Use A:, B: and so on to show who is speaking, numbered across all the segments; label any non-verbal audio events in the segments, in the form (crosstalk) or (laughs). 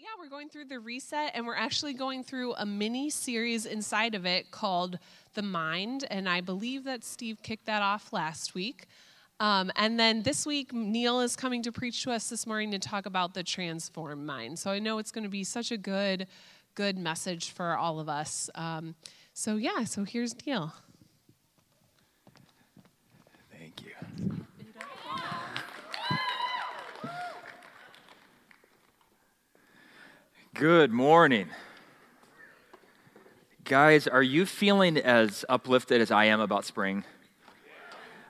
A: yeah, we're going through the reset, and we're actually going through a mini series inside of it called The Mind. And I believe that Steve kicked that off last week. Um, and then this week, Neil is coming to preach to us this morning to talk about the transformed mind. So I know it's going to be such a good, good message for all of us. Um, so yeah, so here's Neil.
B: Thank you. Good morning. Guys, are you feeling as uplifted as I am about spring?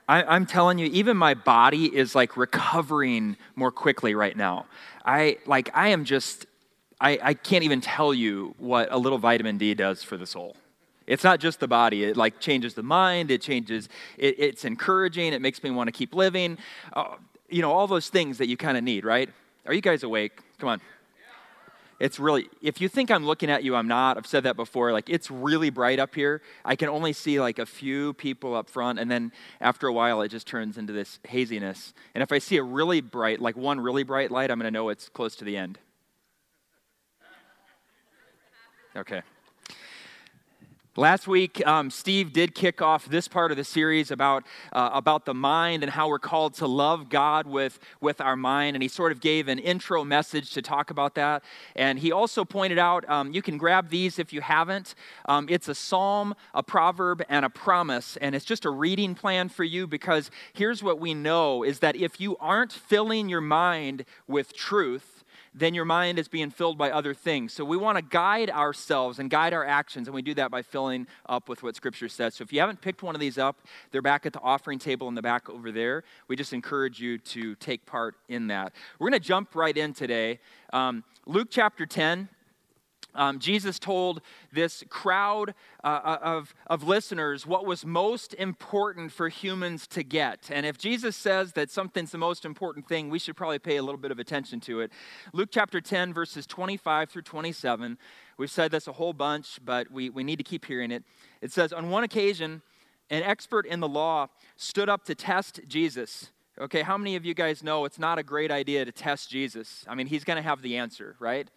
B: I, am telling you, even my body is like recovering more quickly right now. I like I am just I, I can't even tell you what a little vitamin D does for the soul. It's not just the body. It like changes the mind. It changes. It, it's encouraging. It makes me want to keep living. Uh, you know all those things that you kind of need, right? Are you guys awake? Come on it's really if you think i'm looking at you i'm not. I've said that before. Like it's really bright up here. I can only see like a few people up front and then after a while it just turns into this haziness. And if i see a really bright like one really bright light i'm going to know it's close to the end. Okay Last week, um, Steve did kick off this part of the series about, uh, about the mind and how we're called to love God with, with our mind. And he sort of gave an intro message to talk about that. And he also pointed out um, you can grab these if you haven't. Um, it's a psalm, a proverb, and a promise. And it's just a reading plan for you because here's what we know is that if you aren't filling your mind with truth, then your mind is being filled by other things. So we want to guide ourselves and guide our actions, and we do that by filling up with what Scripture says. So if you haven't picked one of these up, they're back at the offering table in the back over there. We just encourage you to take part in that. We're going to jump right in today. Um, Luke chapter 10 um, Jesus told this crowd uh, uh, of, of listeners what was most important for humans to get. And if Jesus says that something's the most important thing, we should probably pay a little bit of attention to it. Luke chapter 10, verses 25 through 27. We've said this a whole bunch, but we, we need to keep hearing it. It says, On one occasion, an expert in the law stood up to test Jesus. Okay, how many of you guys know it's not a great idea to test Jesus? I mean, he's going to have the answer, right?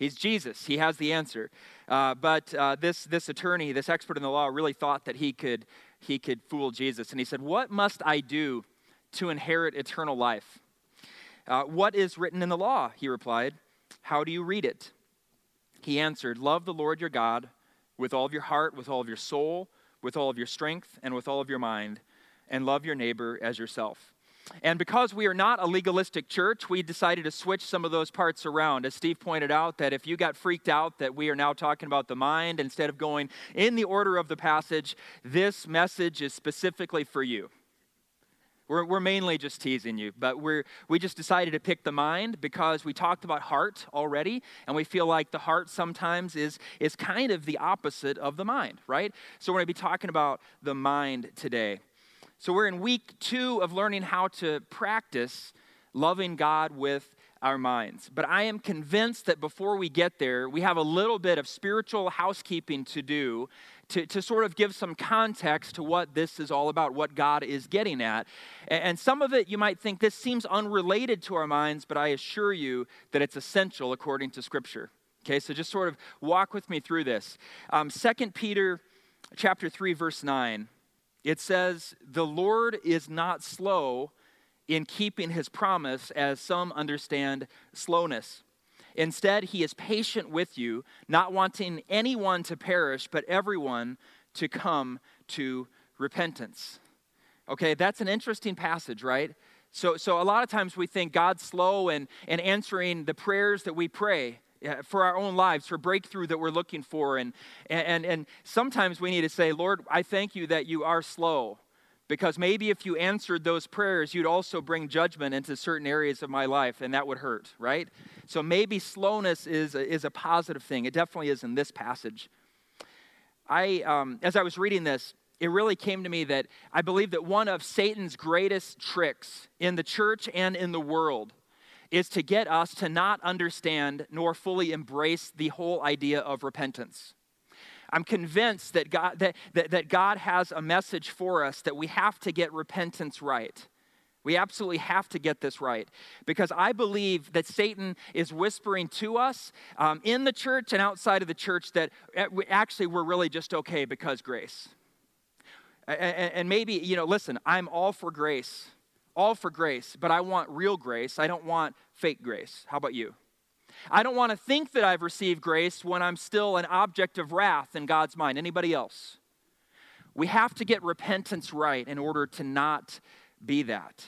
B: He's Jesus. He has the answer. Uh, but uh, this, this attorney, this expert in the law, really thought that he could, he could fool Jesus. And he said, What must I do to inherit eternal life? Uh, what is written in the law? He replied. How do you read it? He answered, Love the Lord your God with all of your heart, with all of your soul, with all of your strength, and with all of your mind, and love your neighbor as yourself. And because we are not a legalistic church, we decided to switch some of those parts around. As Steve pointed out, that if you got freaked out that we are now talking about the mind instead of going in the order of the passage, this message is specifically for you. We're, we're mainly just teasing you, but we're, we just decided to pick the mind because we talked about heart already, and we feel like the heart sometimes is, is kind of the opposite of the mind, right? So we're going to be talking about the mind today. So, we're in week two of learning how to practice loving God with our minds. But I am convinced that before we get there, we have a little bit of spiritual housekeeping to do to, to sort of give some context to what this is all about, what God is getting at. And some of it you might think this seems unrelated to our minds, but I assure you that it's essential according to Scripture. Okay, so just sort of walk with me through this. Um, 2 Peter chapter 3, verse 9 it says, The Lord is not slow in keeping his promise, as some understand slowness. Instead, he is patient with you, not wanting anyone to perish, but everyone to come to repentance. Okay, that's an interesting passage, right? So, so a lot of times we think God's slow in, in answering the prayers that we pray for our own lives, for breakthrough that we're looking for. And, and, and sometimes we need to say, Lord, I thank you that you are slow. Because maybe if you answered those prayers, you'd also bring judgment into certain areas of my life, and that would hurt, right? So maybe slowness is a, is a positive thing. It definitely is in this passage. I, um, as I was reading this, it really came to me that I believe that one of Satan's greatest tricks in the church and in the world is to get us to not understand nor fully embrace the whole idea of repentance. I'm convinced that God, that, that, that God has a message for us that we have to get repentance right. We absolutely have to get this right because I believe that Satan is whispering to us um, in the church and outside of the church that eh, actually we're really just okay because grace. And maybe, you know, listen, I'm all for grace, all for grace, but I want real grace. I don't want fake grace. How about you? I don't want to think that I've received grace when I'm still an object of wrath in God's mind. Anybody else? We have to get repentance right in order to not be that.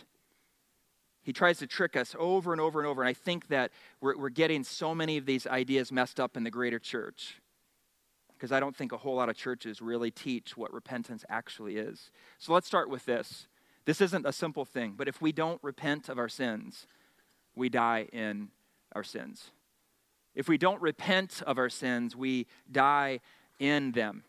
B: He tries to trick us over and over and over. And I think that we're, we're getting so many of these ideas messed up in the greater church because I don't think a whole lot of churches really teach what repentance actually is. So let's start with this. This isn't a simple thing, but if we don't repent of our sins, we die in our sins. If we don't repent of our sins, we die in them.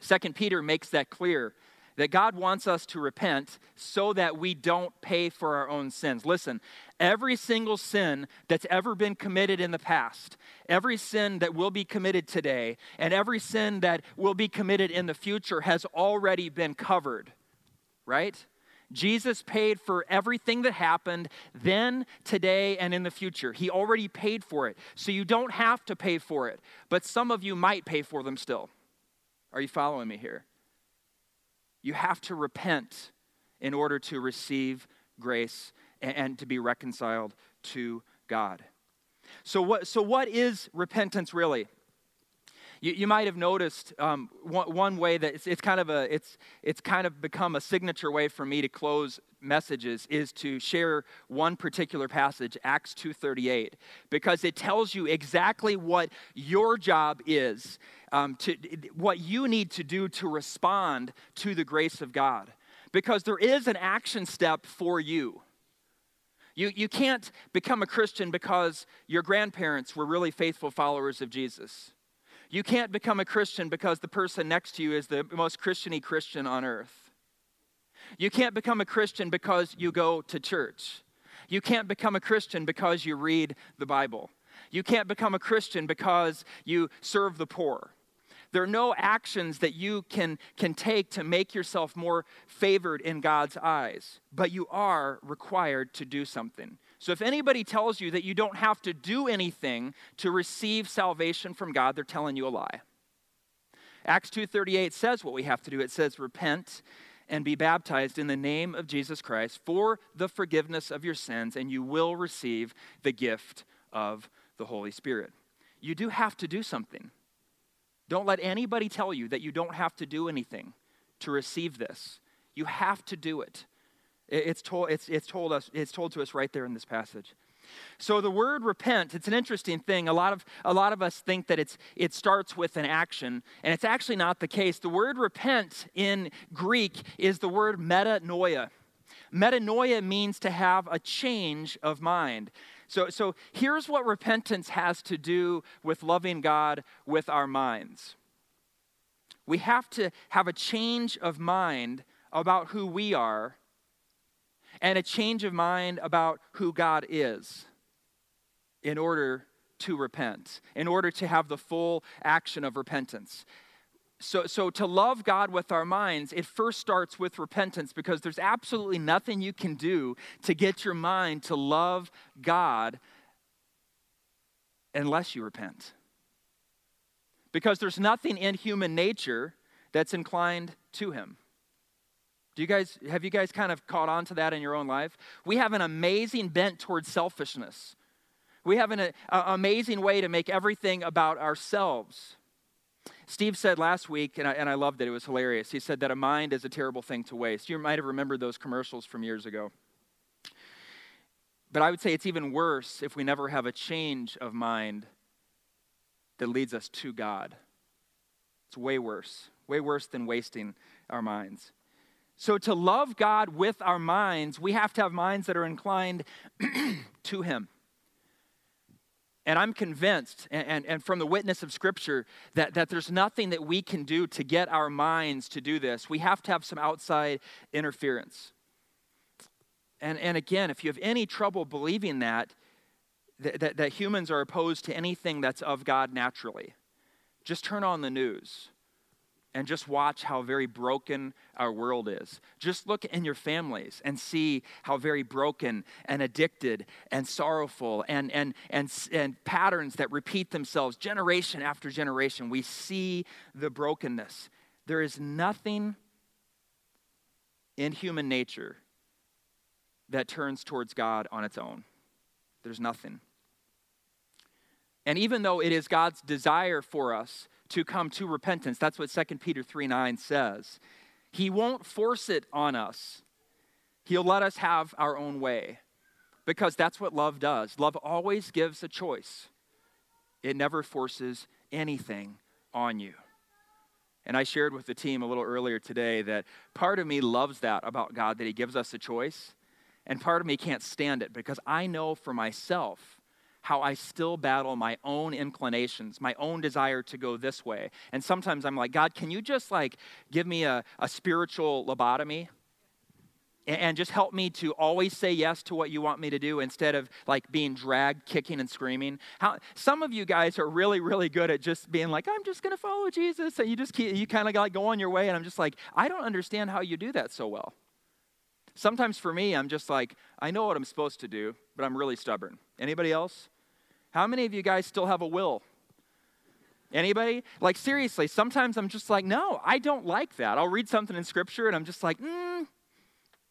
B: Second Peter makes that clear that God wants us to repent so that we don't pay for our own sins. Listen, every single sin that's ever been committed in the past, every sin that will be committed today, and every sin that will be committed in the future has already been covered, right? Jesus paid for everything that happened then, today, and in the future. He already paid for it. So you don't have to pay for it, but some of you might pay for them still. Are you following me here? You have to repent in order to receive grace and, to be reconciled to God. So, what, so what is repentance really? You, you might have noticed um, one, one, way that it's, it's, kind of a it's it's kind of become a signature way for me to close messages is to share one particular passage acts 2.38 because it tells you exactly what your job is um, to, what you need to do to respond to the grace of God. Because there is an action step for you. You, you can't become a Christian because your grandparents were really faithful followers of Jesus. You can't become a Christian because the person next to you is the most Christiany Christian on earth. You can't become a Christian because you go to church. You can't become a Christian because you read the Bible. You can't become a Christian because you serve the poor. There are no actions that you can, can take to make yourself more favored in God's eyes, but you are required to do something. So if anybody tells you that you don't have to do anything to receive salvation from God, they're telling you a lie. Acts 2:38 says what we have to do. It says repent and be baptized in the name of Jesus Christ for the forgiveness of your sins and you will receive the gift of the Holy Spirit. You do have to do something. Don't let anybody tell you that you don't have to do anything to receive this. You have to do it. It's told, it's, it's, told us, it's told to us right there in this passage. So the word repent, it's an interesting thing. A lot of, a lot of us think that it's, it starts with an action, and it's actually not the case. The word repent in Greek is the word metanoia. Metanoia means to have a change of mind. So, so here's what repentance has to do with loving God with our minds. We have to have a change of mind about who we are and a change of mind about who God is in order to repent, in order to have the full action of repentance. So, so to love God with our minds, it first starts with repentance because there's absolutely nothing you can do to get your mind to love God unless you repent. Because there's nothing in human nature that's inclined to Him. Do you guys have you guys kind of caught on to that in your own life? We have an amazing bent towards selfishness. We have an a, amazing way to make everything about ourselves. Steve said last week, and I, and I loved it, it was hilarious. He said that a mind is a terrible thing to waste. You might have remembered those commercials from years ago. But I would say it's even worse if we never have a change of mind that leads us to God. It's way worse, way worse than wasting our minds. So, to love God with our minds, we have to have minds that are inclined (clears throat) to Him. And I'm convinced, and, and, and, from the witness of Scripture, that, that there's nothing that we can do to get our minds to do this. We have to have some outside interference. And, and again, if you have any trouble believing that, that, that, that humans are opposed to anything that's of God naturally, just turn on the news and just watch how very broken our world is. Just look in your families and see how very broken and addicted and sorrowful and, and, and, and patterns that repeat themselves generation after generation. We see the brokenness. There is nothing in human nature that turns towards God on its own. There's nothing. And even though it is God's desire for us to come to repentance. That's what 2 Peter 3 9 says. He won't force it on us, He'll let us have our own way because that's what love does. Love always gives a choice, it never forces anything on you. And I shared with the team a little earlier today that part of me loves that about God, that He gives us a choice. And part of me can't stand it because I know for myself how I still battle my own inclinations, my own desire to go this way. And sometimes I'm like, God, can you just like give me a, a spiritual lobotomy? and just help me to always say yes to what you want me to do instead of like being dragged kicking and screaming how some of you guys are really really good at just being like i'm just going to follow jesus and you just keep you kind of like go on your way and i'm just like i don't understand how you do that so well sometimes for me i'm just like i know what i'm supposed to do but i'm really stubborn anybody else how many of you guys still have a will? Anybody? Like, seriously, sometimes I'm just like, no, I don't like that. I'll read something in Scripture and I'm just like, mm,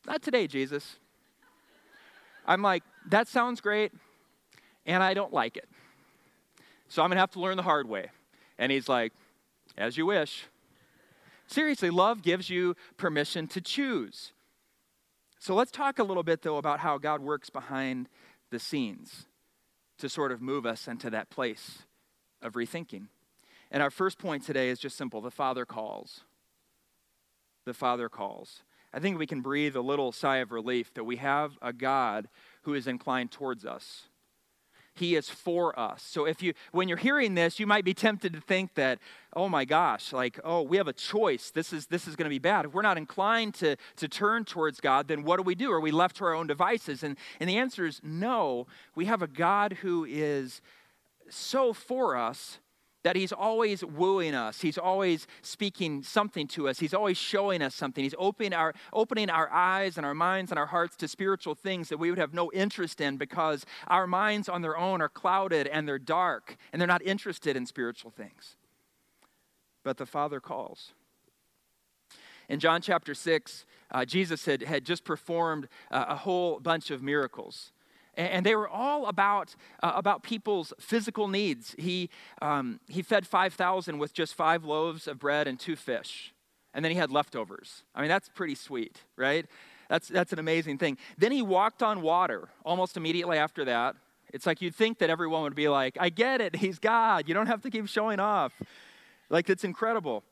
B: not today, Jesus. I'm like, that sounds great, and I don't like it. So I'm going to have to learn the hard way. And he's like, as you wish. Seriously, love gives you permission to choose. So let's talk a little bit, though, about how God works behind the scenes to sort of move us into that place of rethinking. And our first point today is just simple the Father calls. The Father calls. I think we can breathe a little sigh of relief that we have a God who is inclined towards us. He is for us. So if you when you're hearing this, you might be tempted to think that, oh my gosh, like, oh, we have a choice. This is this is going to be bad. If we're not inclined to, to turn towards God, then what do we do? Are we left to our own devices? And, and the answer is no. We have a God who is so for us that he's always wooing us. He's always speaking something to us. He's always showing us something. He's opening our, opening our eyes and our minds and our hearts to spiritual things that we would have no interest in because our minds on their own are clouded and they're dark and they're not interested in spiritual things. But the Father calls. In John chapter 6, uh, Jesus had, had just performed uh, a whole bunch of miracles and they were all about, uh, about people's physical needs. He, um, he fed 5,000 with just five loaves of bread and two fish, and then he had leftovers. I mean, that's pretty sweet, right? That's, that's an amazing thing. Then he walked on water almost immediately after that. It's like you'd think that everyone would be like, I get it, he's God. You don't have to keep showing off. Like, it's incredible.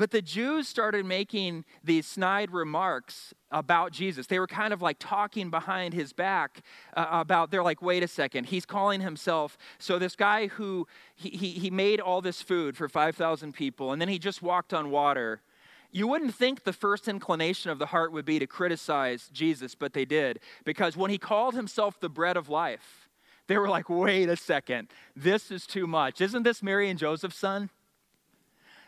B: But the Jews started making these snide remarks about Jesus. They were kind of like talking behind his back uh, about, they're like, wait a second, he's calling himself. So, this guy who he, he, he made all this food for 5,000 people, and then he just walked on water. You wouldn't think the first inclination of the heart would be to criticize Jesus, but they did. Because when he called himself the bread of life, they were like, wait a second, this is too much. Isn't this Mary and Joseph's son?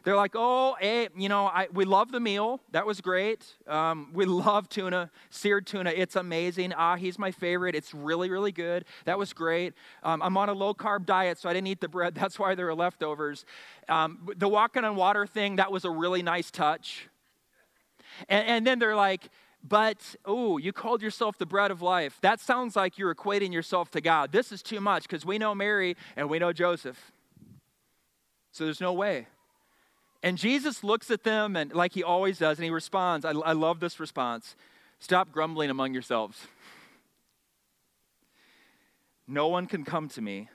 B: They're like, oh, hey, you know, I, we love the meal. That was great. Um, we (laughs) love tuna, seared tuna. It's amazing. Ah, he's my favorite. It's really, really good. That was great. Um, I'm on a low carb diet, so I didn't eat the bread. (laughs) That's why there were leftovers. Um, the walking on water thing, that was a really nice touch. And, and then they're like, but, oh, you called yourself the bread of life. That sounds like you're equating yourself to God. This is too much because we know Mary and we know Joseph. So there's no way. And Jesus looks at them and like he always does, and he responds. I, I love this response. Stop grumbling among yourselves. No one can come to me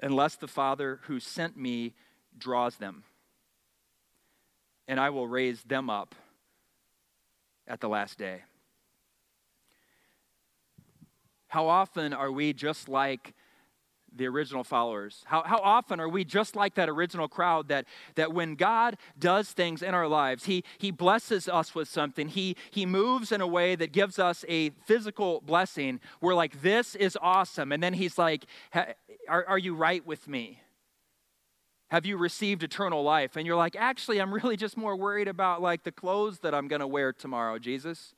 B: unless the Father who sent me draws them. And I will raise them up at the last day. How often are we just like the original followers? How, how often are we just like that original crowd that, that when God does things in our lives, he, he blesses us with something, he, he moves in a way that gives us a physical blessing. We're like, this is awesome. And then He's like, are, are you right with me? Have you received eternal life? And you're like, actually, I'm really just more worried about like the clothes that I'm going to wear tomorrow, Jesus.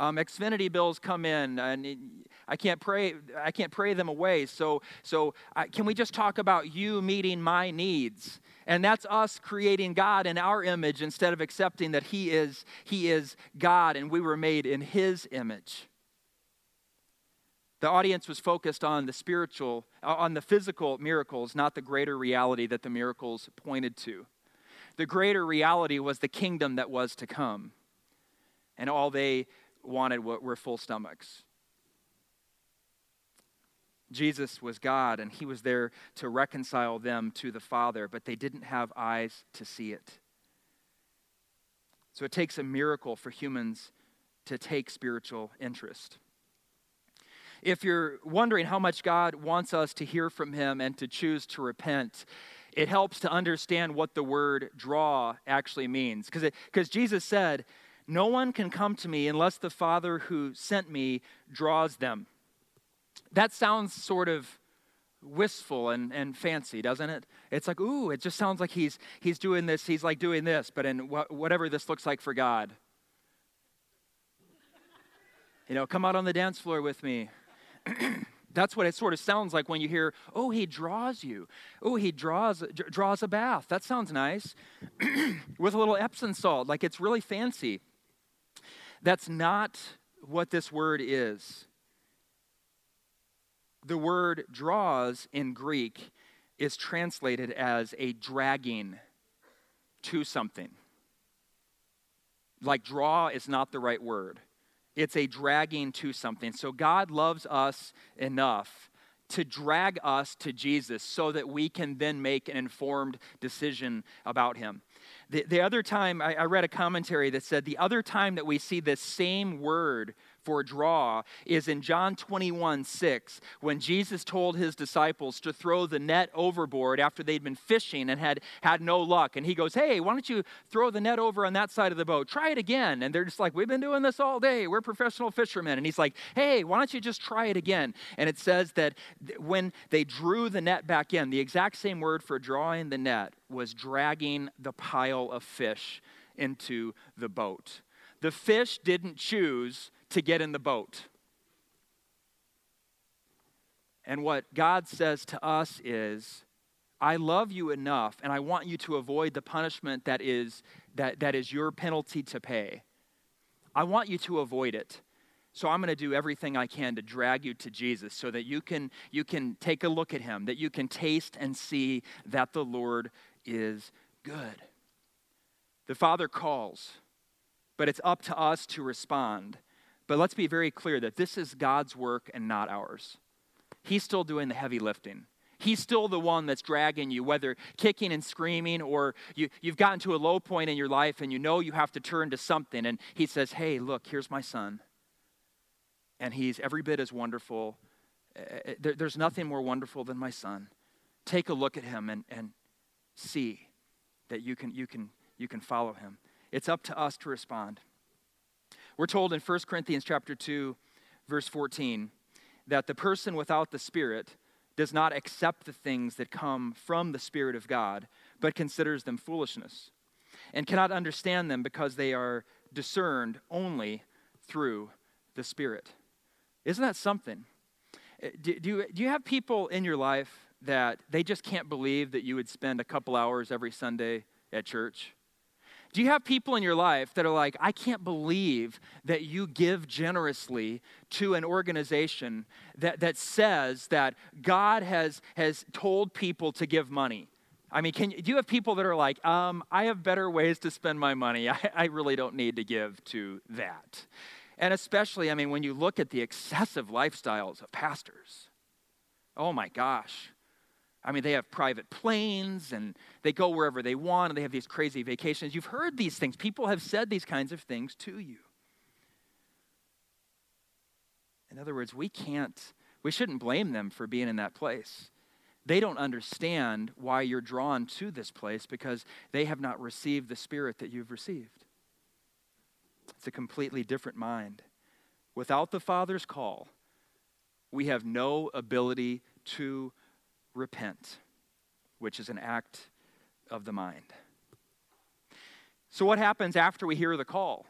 B: Um, Xfinity bills come in, and I can't pray. I can't pray them away. So, so I, can we just talk about you meeting my needs? And that's us creating God in our image instead of accepting that He is He is God, and we were made in His image. The audience was focused on the spiritual, uh, on the physical miracles, not the greater reality that the miracles pointed to. The greater reality was the kingdom that was to come. And all they wanted what were full stomachs. Jesus was God, and he was there to reconcile them to the Father, but they didn't have eyes to see it. So it takes a miracle for humans to take spiritual interest. If you're wondering how much God wants us to hear from Him and to choose to repent, it helps to understand what the word draw actually means. Because Jesus said, No one can come to me unless the Father who sent me draws them. That sounds sort of wistful and, and fancy, doesn't it? It's like, ooh, it just sounds like he's, he's doing this, he's like doing this, but in wh- whatever this looks like for God. You know, come out on the dance floor with me. (clears throat) That's what it sort of sounds like when you hear, oh, he draws you. Oh, he draws, draws a bath. That sounds nice. (clears throat) With a little Epsom salt, like it's really fancy. That's not what this word is. The word draws in Greek is translated as a dragging to something. Like draw is not the right word it's a dragging to something. So God loves us enough to drag us to Jesus so that we can then make an informed decision about him. The, the other time, I, I read a commentary that said the other time that we see this same word draw is in John 21 6, when Jesus told his disciples to throw the net overboard after they'd been fishing and had had no luck. And he goes, Hey, why don't you throw the net over on that side of the boat? Try it again. And they're just like, We've been doing this all day. We're professional fishermen. And he's like, Hey, why don't you just try it again? And it says that when they drew the net back in, the exact same word for drawing the net was dragging the pile of fish into the boat. The fish didn't choose to get in the boat. And what God says to us is, I love you enough and I want you to avoid the punishment that is, that, that is your penalty to pay. I want you to avoid it. So I'm going to do everything I can to drag you to Jesus so that you can, you can take a look at him, that you can taste and see that the Lord is good. The Father calls, but it's up to us to respond. But let's be very clear that this is God's work and not ours. He's still doing the heavy lifting. He's still the one that's dragging you, whether kicking and screaming or you, you've gotten to a low point in your life and you know you have to turn to something. And He says, Hey, look, here's my son. And he's every bit as wonderful. Eh, eh, there, there's nothing more wonderful than my son. Take a look at him and, and see that you can, you, can, you can follow him. It's up to us to respond. We're told in 1 Corinthians chapter 2, verse 14, that the person without the Spirit does not accept the things that come from the Spirit of God, but considers them foolishness, and cannot understand them because they are discerned only through the Spirit. Isn't that something? Uh, do, do, do you have people in your life that they just can't believe that you would spend a couple hours every Sunday at church? Do you have people in your life that are like, I can't believe that you give generously to an organization that, that says that God has, has told people to give money? I mean, can, do you have people that are like, um, I have better ways to spend my money. I, I really don't need to give to that. And especially, I mean, when you look at the excessive lifestyles of pastors, oh my gosh. I mean, they have private planes and they go wherever they want and they have these crazy vacations. You've heard these things. People have said these kinds of things to you. In other words, we can't, we shouldn't blame them for being in that place. They don't understand why you're drawn to this place because they have not received the spirit that you've received. It's a completely different mind. Without the Father's call, we have no ability to repent. which is an act of the mind. So, what happens after we hear the call?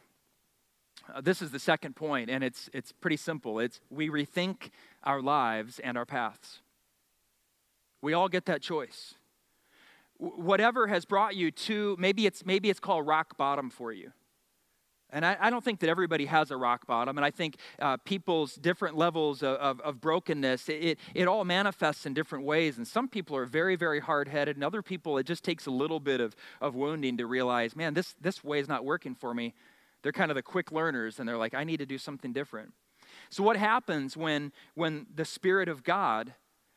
B: Uh, this is the second point, and it's, it's pretty simple. It's we rethink our lives and our paths. We all get that choice. W- whatever has brought you to, maybe it's, maybe it's called rock bottom for you. And I, I, don't think that everybody has a rock bottom. And I think uh, people's different levels of, of, of brokenness, it, it all manifests in different ways. And some people are very, very hard headed. And other people, it just takes a little bit of, of wounding to realize, man, this, this way is not working for me. They're kind of the quick learners. And they're like, I need to do something different. So, what happens when, when the Spirit of God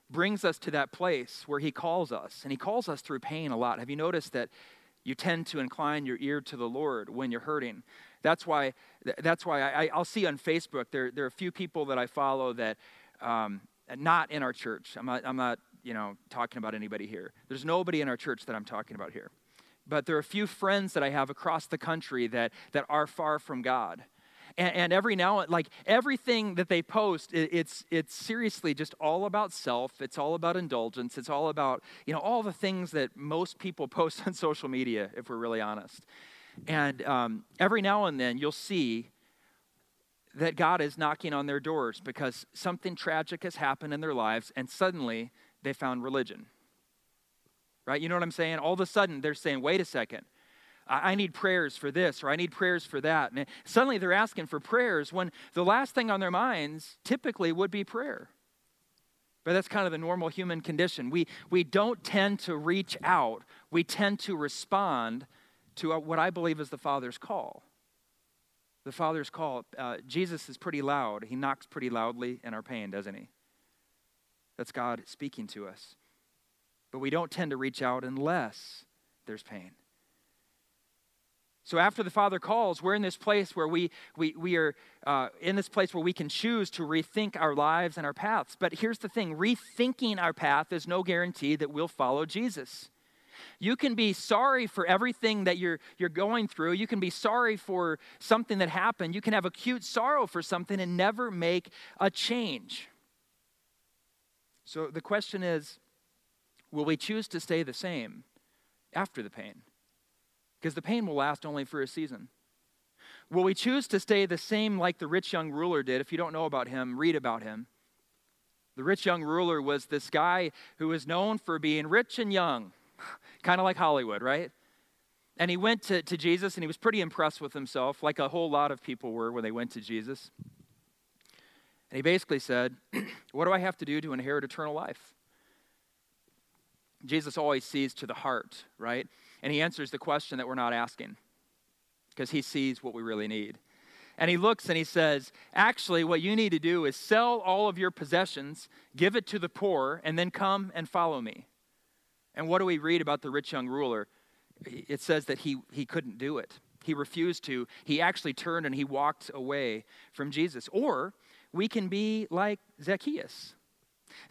B: brings us to that place where He calls us? And He calls us through pain a lot. Have you noticed that you tend to incline your ear to the Lord when you're hurting? That's why, that's why I, will see on Facebook, there, there are a few people that I follow that, um, not in our church. I'm not, I'm not, you know, talking about anybody here. There's nobody in our church that I'm talking about here. But there are a few friends that I have across the country that, that are far from God. And, and every now, and like everything that they post, it, it's, it's seriously just all about self. It's all about indulgence. It's all about, you know, all the things that most people (laughs) post on social media, if we're really honest. And um, every now and then you'll see that God is knocking on their doors because something tragic has happened in their lives and suddenly they found religion. Right? You know what I'm saying? All of a sudden they're saying, wait a second. I need prayers for this or I need prayers for that. And suddenly they're asking for prayers when the last thing on their minds typically would be prayer. But that's kind of the normal human condition. We, we don't tend to reach out, we tend to respond to what I believe is the Father's call. The Father's call. Uh, Jesus is pretty loud. He knocks pretty loudly in our pain, doesn't he? That's God speaking to us. But we don't tend to reach out unless there's pain. So after the Father calls, we're in this place where we, we, we are uh, in this place where we can choose to rethink our lives and our paths. But here's the thing rethinking our path is no guarantee that we'll follow Jesus. You can be sorry for everything that you're, you're going through. You can be sorry for something that happened. You can have acute sorrow for something and never make a change. So the question is will we choose to stay the same after the pain? Because the pain will last only for a season. Will we choose to stay the same like the rich young ruler did? If you don't know about him, read about him. The rich young ruler was this guy who was known for being rich and young (laughs) kind of like Hollywood, right? And he went to, to Jesus and he was pretty impressed with himself, like a whole lot of people were when they went to Jesus. And he basically said, (clears throat) What do I have to do to inherit eternal life? Jesus always sees to the heart, right? And he answers the question that we're not asking because he sees what we really need. And he looks and he says, Actually, what you need to do is sell all of your possessions, give it to the poor, and then come and follow me. And what do we read about the rich young ruler? It says that he, he couldn't do it. He refused to. He actually turned and he walked away from Jesus. Or we can be like Zacchaeus.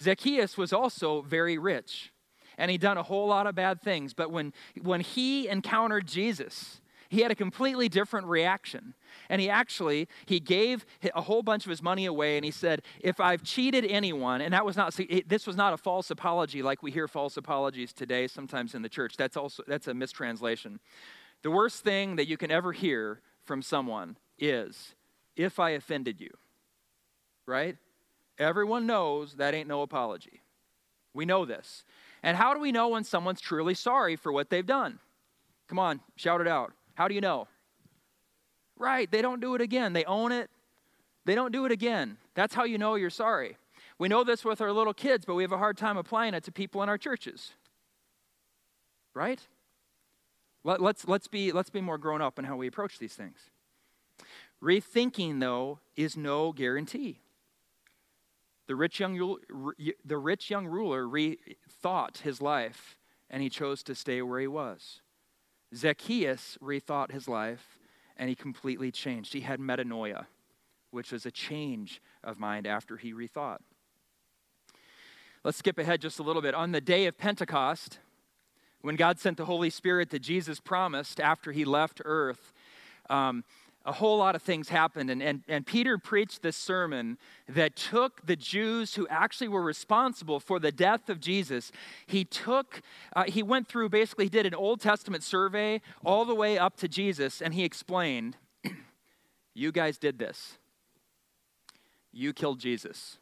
B: Zacchaeus was also very rich, and he'd done a whole lot of bad things. But when, when he encountered Jesus, he had a completely different reaction. And he actually he gave a whole bunch of his money away and he said if i've cheated anyone and that was not this was not a false apology like we hear false apologies today sometimes in the church. That's also that's a mistranslation. The worst thing that you can ever hear from someone is if i offended you right? Everyone knows that ain't no apology. We know this and how do we know when someone's truly sorry for what they've done come on shout it out how do you know? Right, they don't do it again. They own it. They don't do it again. That's how you know you're sorry. We know this with our little kids, but we have a hard time applying it to people in our churches. Right? Let, us let's, let's, be, let's be more grown up in how we approach these things. Rethinking, though, is no guarantee. The rich young, the rich young ruler rethought his life and he chose to stay where he was. Zacchaeus rethought his life and he completely changed. He had metanoia, which was a change of mind after he rethought. Let's skip ahead just a little bit. On the day of Pentecost, when God sent the Holy Spirit that Jesus promised after he left earth, um, a whole lot of things happened. And, and, and Peter preached this sermon that took the Jews who actually were responsible for the death of Jesus. He took, uh, he went through basically, did an Old Testament survey all the way up to Jesus, and he explained, (clears throat) You guys did this. You killed Jesus.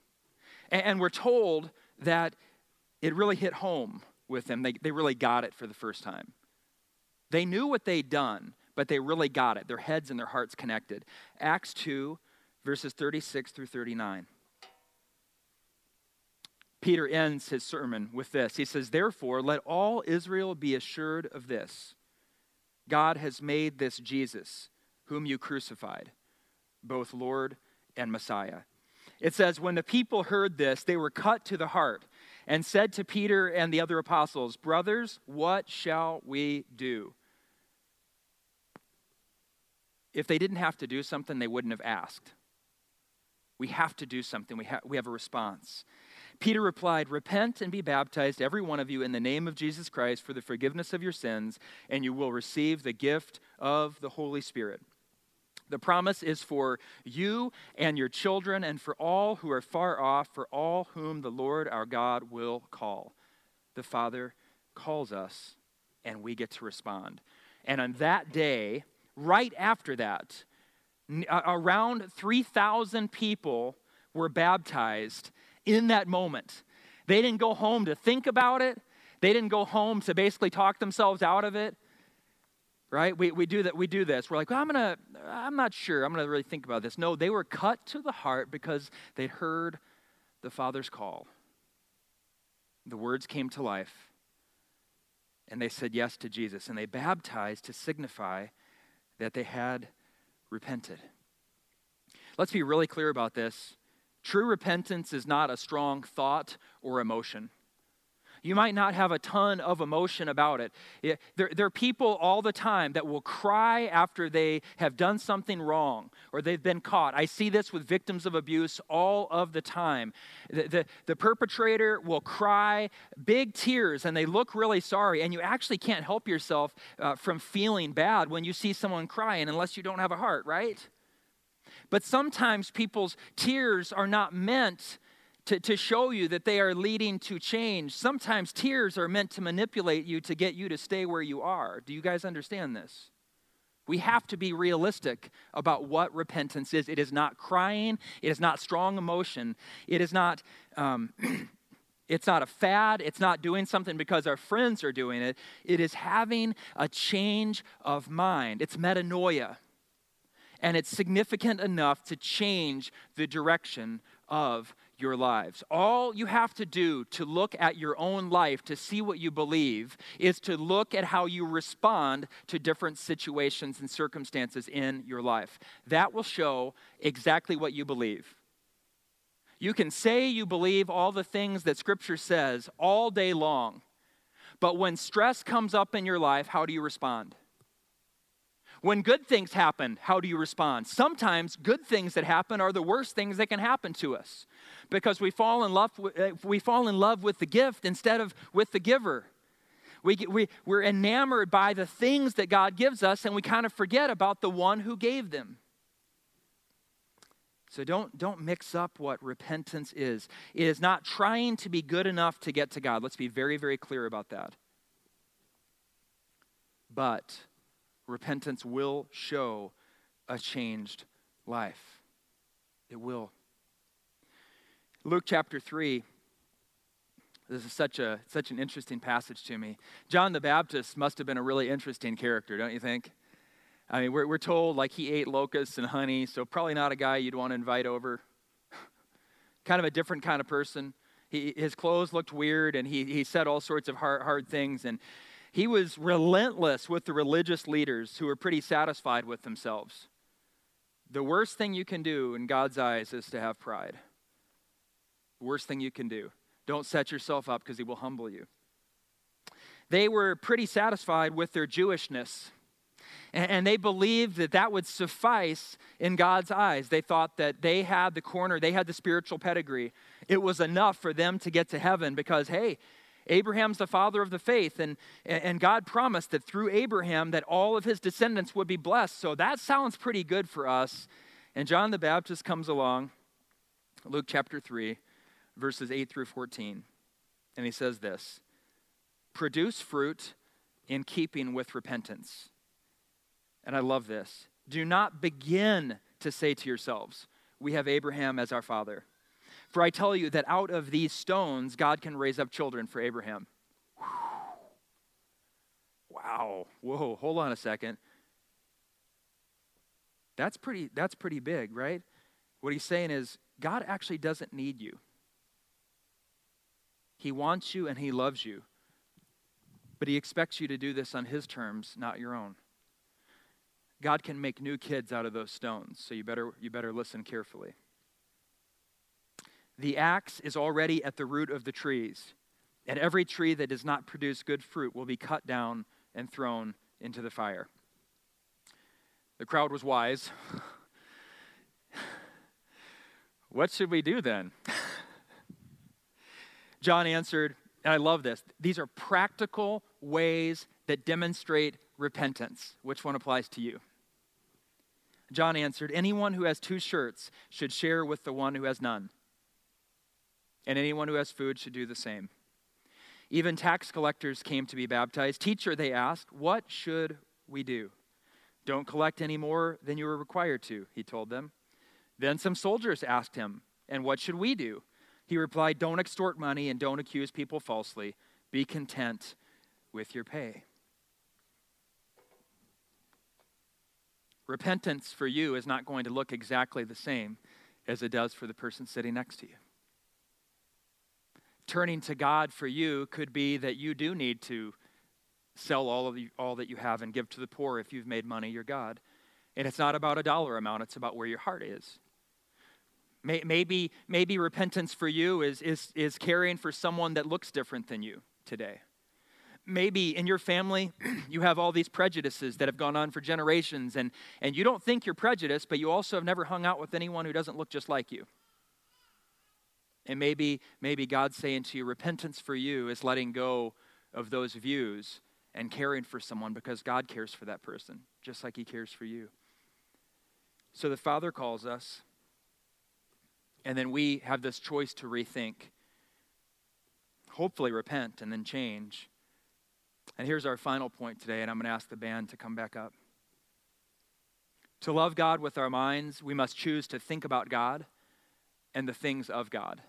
B: And, and we're told that it really hit home with them. They, they really got it for the first time. They knew what they'd done but they really got it. Their heads and their hearts connected. Acts 2, verses 36 through 39. Peter ends his sermon with this. He says, Therefore, let all Israel be assured of this God has made this Jesus, whom you crucified, both Lord and Messiah. It says, When the people heard this, they were cut to the heart and said to Peter and the other apostles, Brothers, what shall we do? If they didn't have to do something, they wouldn't have asked. We have to do something, we, ha- we have a response. Peter replied, Repent and be baptized, every one of you, in the name of Jesus Christ for the forgiveness of your sins, and you will receive the gift of the Holy Spirit. The promise is for you and your children, and for all who are far off, for all whom the Lord our God will call. The Father calls us, and we get to respond. And on that day, right after that, around 3,000 people were baptized in that moment. They didn't go home to think about it. They didn't go home to basically talk themselves out of it. Right? We, we do that. We do this. We're like, well, I'm gonna. I'm not sure. I'm gonna really think about this. No, they were cut to the heart because they'd heard the Father's call. The words came to life, and they said yes to Jesus, and they baptized to signify that they had repented. Let's be really clear about this. True repentance is not a strong thought or emotion. You might not have a ton of emotion about it. There, there, are people all the time that will cry after they have done something wrong or they've been caught. I see this with victims of abuse all of the time. The, the, the perpetrator will cry big tears and they look really sorry, and you actually can't help yourself uh, from feeling bad when you see someone crying unless you don't have a heart, right? But sometimes people's tears are not meant to, to show you that they are leading to change. Sometimes tears are meant to manipulate you to get you to stay where you are. Do you guys understand this? We have to be realistic about what repentance is. It is not crying, it is not strong emotion, it is not. Um, (clears throat) It's not a fad. It's not doing something because our friends are doing it. It is having a change of mind. It's metanoia. And it's significant enough to change the direction of your lives. All you have to do to look at your own life to see what you believe is to look at how you respond to different situations and circumstances in your life. That will show exactly what you believe. You can say you believe all the things that Scripture says all day long, but when stress comes up in your life, how do you respond? When good things happen, how do you respond? Sometimes good things that happen are the worst things that can happen to us because we fall in love with, uh, we fall in love with the gift instead of with the giver. We, we, we're enamored by the things that God gives us and we kind of forget about the one who gave them. So don't, don't mix up what repentance is. It is not trying to be good enough to get to God. Let's be very, very clear about that. But repentance will show a changed life. It will. Luke chapter 3. This is such a such an interesting passage to me. John the Baptist must have been a really interesting character, don't you think? I mean, we're, we're told like he ate locusts and honey, so probably not a guy you'd want to invite over. (laughs) kind of a different kind of person. He, his clothes looked weird, and he, he said all sorts of hard, hard things. And he was relentless with the religious leaders who were pretty satisfied with themselves. The worst thing you can do in God's eyes is to have pride. Worst thing you can do. Don't set yourself up because he will humble you. They were pretty satisfied with their Jewishness. And they believed that that would suffice in God's eyes. They thought that they had the corner, they had the spiritual pedigree. It was enough for them to get to heaven because, hey, Abraham's the father of the faith, and, and God promised that through Abraham that all of his descendants would be blessed. So that sounds pretty good for us. And John the Baptist comes along, Luke chapter 3, verses 8 through 14, and he says this Produce fruit in keeping with repentance. And I love this. Do not begin to say to yourselves, We have Abraham as our father. For I tell you that out of these stones, God can raise up children for Abraham. Wow. Whoa, hold on a second. That's pretty, that's pretty big, right? What he's saying is, God actually doesn't need you. He wants you and he loves you. But he expects you to do this on his terms, not your own. God can make new kids out of those stones, so you better, you better listen carefully. The axe is already at the root of the trees, and every tree that does not produce good fruit will be cut down and thrown into the fire. The crowd was wise. (laughs) what should we do then? (laughs) John answered, and I love this. These are practical ways that demonstrate repentance. Which one applies to you? John answered, Anyone who has two shirts should share with the one who has none. And anyone who has food should do the same. Even tax collectors came to be baptized. Teacher, they asked, What should we do? Don't collect any more than you are required to, he told them. Then some soldiers asked him, And what should we do? He replied, Don't extort money and don't accuse people falsely. Be content with your pay. Repentance for you is not going to look exactly the same as it does for the person sitting next to you. Turning to God for you could be that you do need to sell all of the, all that you have and give to the poor if you've made money your God. And it's not about a dollar amount, it's about where your heart is. Maybe, maybe repentance for you is, is, is caring for someone that looks different than you today. Maybe in your family, (clears throat) you have all these prejudices that have gone on for generations, and, and you don't think you're prejudiced, but you also have never hung out with anyone who doesn't look just like you. And maybe, maybe God's saying to you, repentance for you is letting go of those views and caring for someone because God cares for that person, just like He cares for you. So the Father calls us and then we have this choice to rethink, hopefully repent, and then change. And here's our final point today, and I'm going to ask the band to come back up. To love God with our minds, we must choose to think about God and the things of God.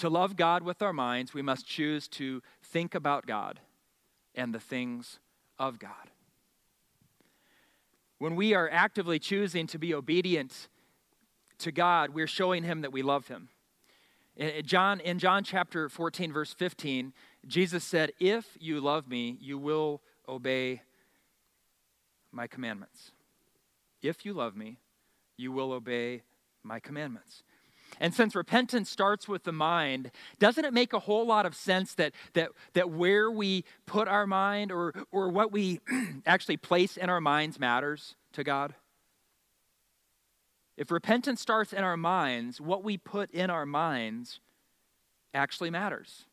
B: To love God with our minds, we must choose to think about God and the things of God. When we are actively choosing to be obedient to God, we're showing him that we love him. In John, in John chapter 14, verse 15, Jesus said, If you love me, you will obey my commandments. If you love me, you will obey my commandments. And since repentance starts with the mind, doesn't it make a whole lot of sense that, that, that where we put our mind or, or what we (clears throat) actually place in our minds matters to God? If repentance starts in our minds, what we put in our minds actually matters.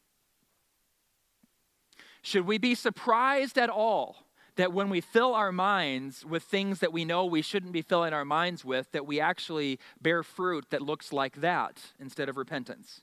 B: Should we be surprised at all that when we fill our minds with things that we know we shouldn't be filling our minds with, that we actually bear fruit that looks like that instead of repentance?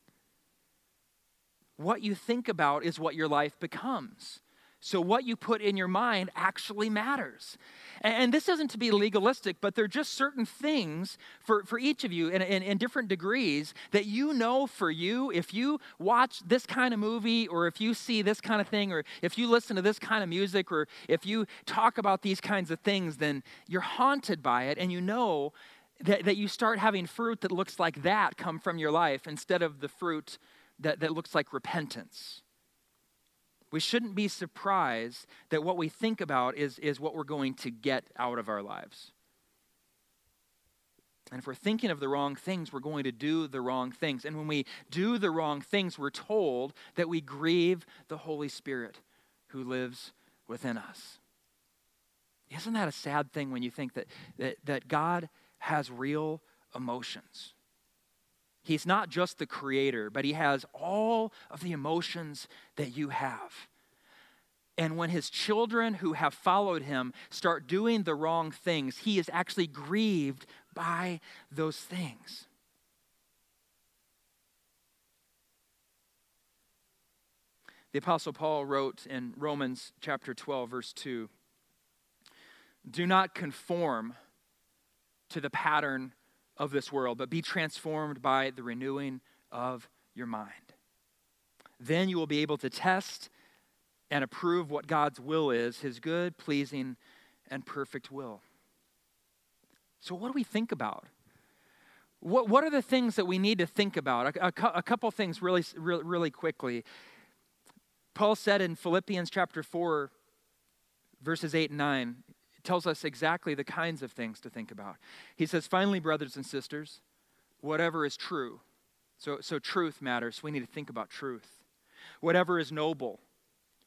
B: What you think about is what your life becomes. So, what you put in your mind actually matters. And this isn't to be legalistic, but there are just certain things for, for each of you in, in, in, different degrees that you know for you, if you watch this kind of movie, or if you see this kind of thing, or if you listen to this kind of music, or if you talk about these kinds of things, then you're haunted by it, and you know that, that you start having fruit that looks like that come from your life instead of the fruit that, that looks like repentance we shouldn't be surprised that what we think about is, is what we're going to get out of our lives. And if we're thinking of the wrong things, we're going to do the wrong things. And when we do the wrong things, we're told that we grieve the Holy Spirit who lives within us. Isn't that a sad thing when you think that, that, that God has real emotions? He's not just the creator, but he has all of the emotions that you have. And when his children who have followed him start doing the wrong things, he is actually grieved by those things. The Apostle Paul wrote in Romans chapter 12, verse 2 Do not conform to the pattern of this world, but be transformed by the renewing of your mind. Then you will be able to test and approve what God's will is, his good, pleasing, and perfect will. So, what do we think about? What, what are the things that we need to think about? A, a, a couple things really, really, really quickly. Paul said in Philippians chapter 4, verses 8 and 9, it tells us exactly the kinds of things to think about. He says, Finally, brothers and sisters, whatever is true. So, so truth matters. We need to think about truth. Whatever is noble,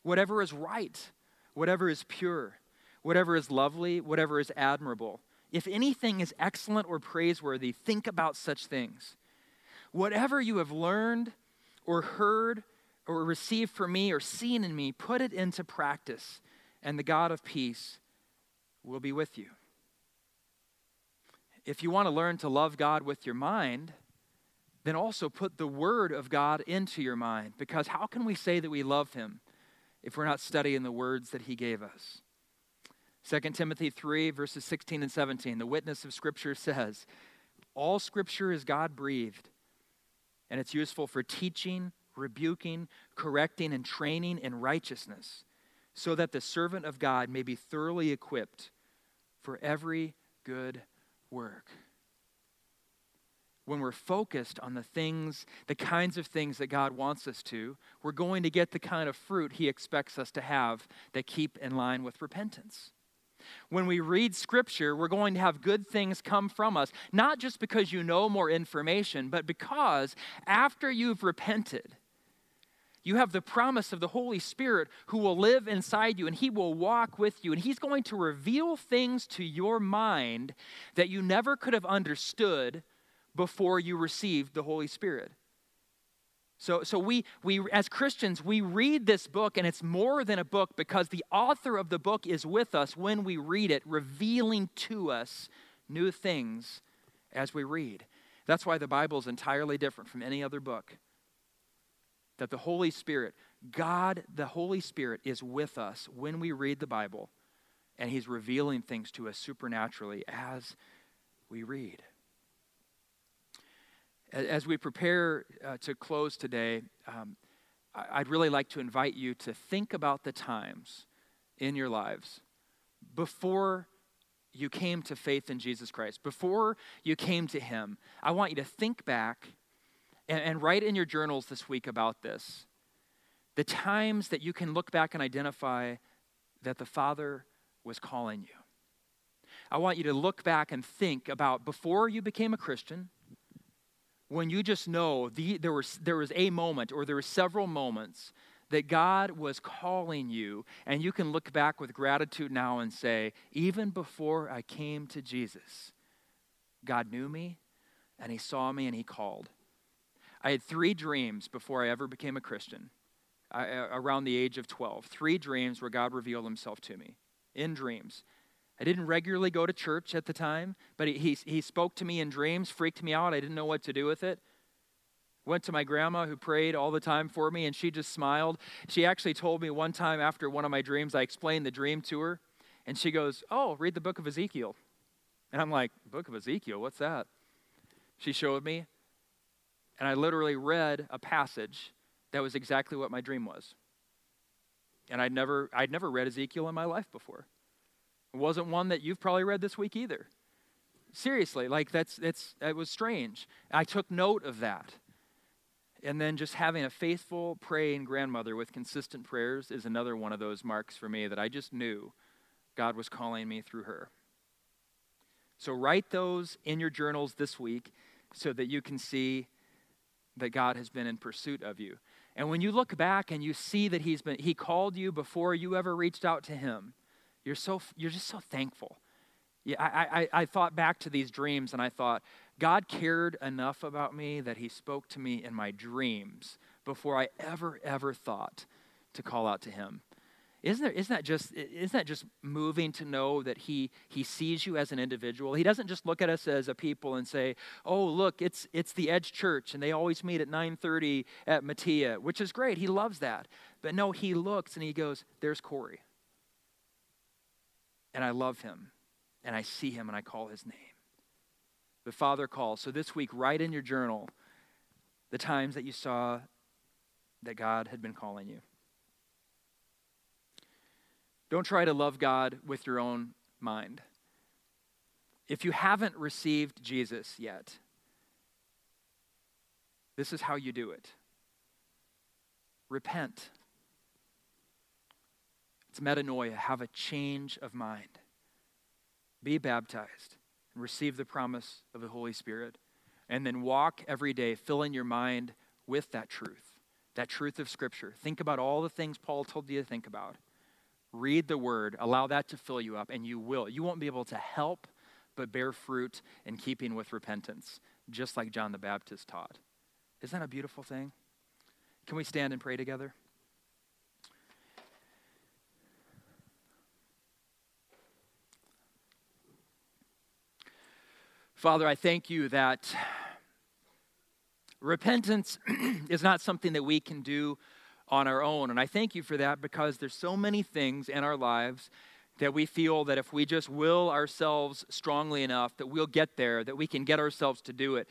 B: whatever is right, whatever is pure, whatever is lovely, whatever is admirable. If anything is excellent or praiseworthy, think about such things. Whatever you have learned or heard or received from me or seen in me, put it into practice, and the God of peace will be with you. If you want to learn to love God with your mind, then also put the Word of God into your mind. Because how can we say that we love Him if we're not studying the words that He gave us? 2 Timothy 3, verses 16 and 17, the witness of Scripture says, All Scripture is God breathed, and it's useful for teaching, rebuking, correcting, and training in righteousness, so that the servant of God may be thoroughly equipped for every good work. When we're focused on the things, the kinds of things that God wants us to, we're going to get the kind of fruit He expects us to have that keep in line with repentance. When we read Scripture, we're going to have good things come from us, not just because you know more information, but because after you've repented, you have the promise of the Holy Spirit who will live inside you and He will walk with you. And He's going to reveal things to your mind that you never could have understood before you received the Holy Spirit. So, so we, we, as Christians, we read this book, and it's more than a book because the author of the book is with us when we read it, revealing to us new things as we read. That's why the Bible is entirely different from any other book that the Holy Spirit, God, the Holy Spirit, is with us when we read the Bible, and He's revealing things to us supernaturally as we read. As we prepare uh, to close today, um, I'd really like to invite you to think about the times in your lives before you came to faith in Jesus Christ, before you came to Him. I want you to think back and, and write in your journals this week about this the times that you can look back and identify that the Father was calling you. I want you to look back and think about before you became a Christian, when you just know the, there, was, there was a moment or there were several moments that God was calling you, and you can look back with gratitude now and say, even before I came to Jesus, God knew me and He saw me and He called. I had three dreams before I ever became a Christian, I, around the age of 12. Three dreams where God revealed himself to me in dreams. I didn't regularly go to church at the time, but he, he, he spoke to me in dreams, freaked me out. I didn't know what to do with it. Went to my grandma who prayed all the time for me, and she just smiled. She actually told me one time after one of my dreams, I explained the dream to her, and she goes, Oh, read the book of Ezekiel. And I'm like, Book of Ezekiel? What's that? She showed me and I literally read a passage that was exactly what my dream was. And I'd never, I'd never read Ezekiel in my life before. It wasn't one that you've probably read this week either. Seriously, like that's, that's, it was strange. I took note of that. And then just having a faithful praying grandmother with consistent prayers is another one of those marks for me that I just knew God was calling me through her. So write those in your journals this week so that you can see that God has been in pursuit of you. And when you look back and you see that he's been he called you before you ever reached out to him, you're so you're just so thankful. Yeah, I, I, I thought back to these dreams and I thought, God cared enough about me that He spoke to me in my dreams before I ever, ever thought to call out to Him. Isn't, there, isn't, that just, isn't that just moving to know that he, he sees you as an individual? He doesn't just look at us as a people and say, oh, look, it's, it's the Edge Church, and they always meet at 9.30 at Mattia, which is great. He loves that. But no, he looks and he goes, there's Corey. And I love him, and I see him, and I call his name. The Father calls. So this week, write in your journal the times that you saw that God had been calling you. Don't try to love God with your own mind. If you haven't received Jesus yet, this is how you do it repent. It's metanoia, have a change of mind. Be baptized and receive the promise of the Holy Spirit. And then walk every day, filling your mind with that truth, that truth of Scripture. Think about all the things Paul told you to think about. Read the word, allow that to fill you up, and you will. You won't be able to help but bear fruit in keeping with repentance, just like John the Baptist taught. Isn't that a beautiful thing? Can we stand and pray together? Father, I thank you that repentance (clears throat) is not something that we can do on our own. And I thank you for that because there's so many things in our lives that we feel that if we just will ourselves strongly enough that we'll get there, that we can get ourselves to do it.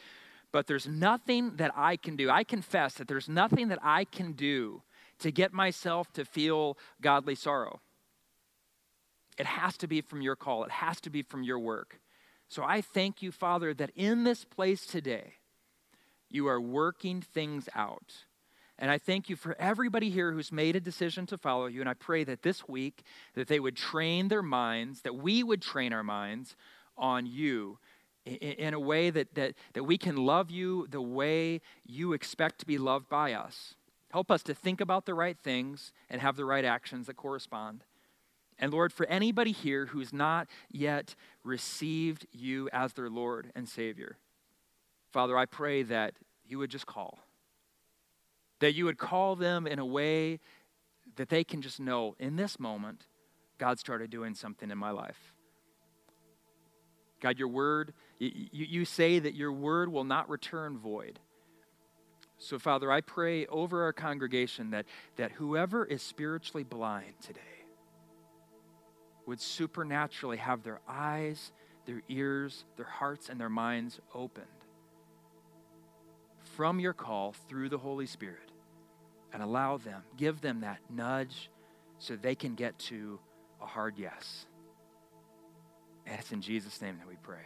B: But there's nothing that I can do. I confess that there's nothing that I can do to get myself to feel godly sorrow. It has to be from your call, it has to be from your work. So I thank you, Father, that in this place today, you are working things out and I thank you for everybody here who's made a decision to follow you. And I pray that this week that they would train their minds, that we would train our minds on you in a way that, that, that we can love you the way you expect to be loved by us. Help us to think about the right things and have the right actions that correspond. And Lord, for anybody here who's not yet received you as their Lord and Savior, Father, I pray that you would just call that you would call them in a way that they can just know in this moment, God started doing something in my life. God, your word, you, you say that your word will not return void. So, Father, I pray over our congregation that, that whoever is spiritually blind today would supernaturally have their eyes, their ears, their hearts, and their minds opened from your call through the Holy Spirit and allow them, give them that nudge so they can get to a hard yes. And it's in Jesus' name that we pray.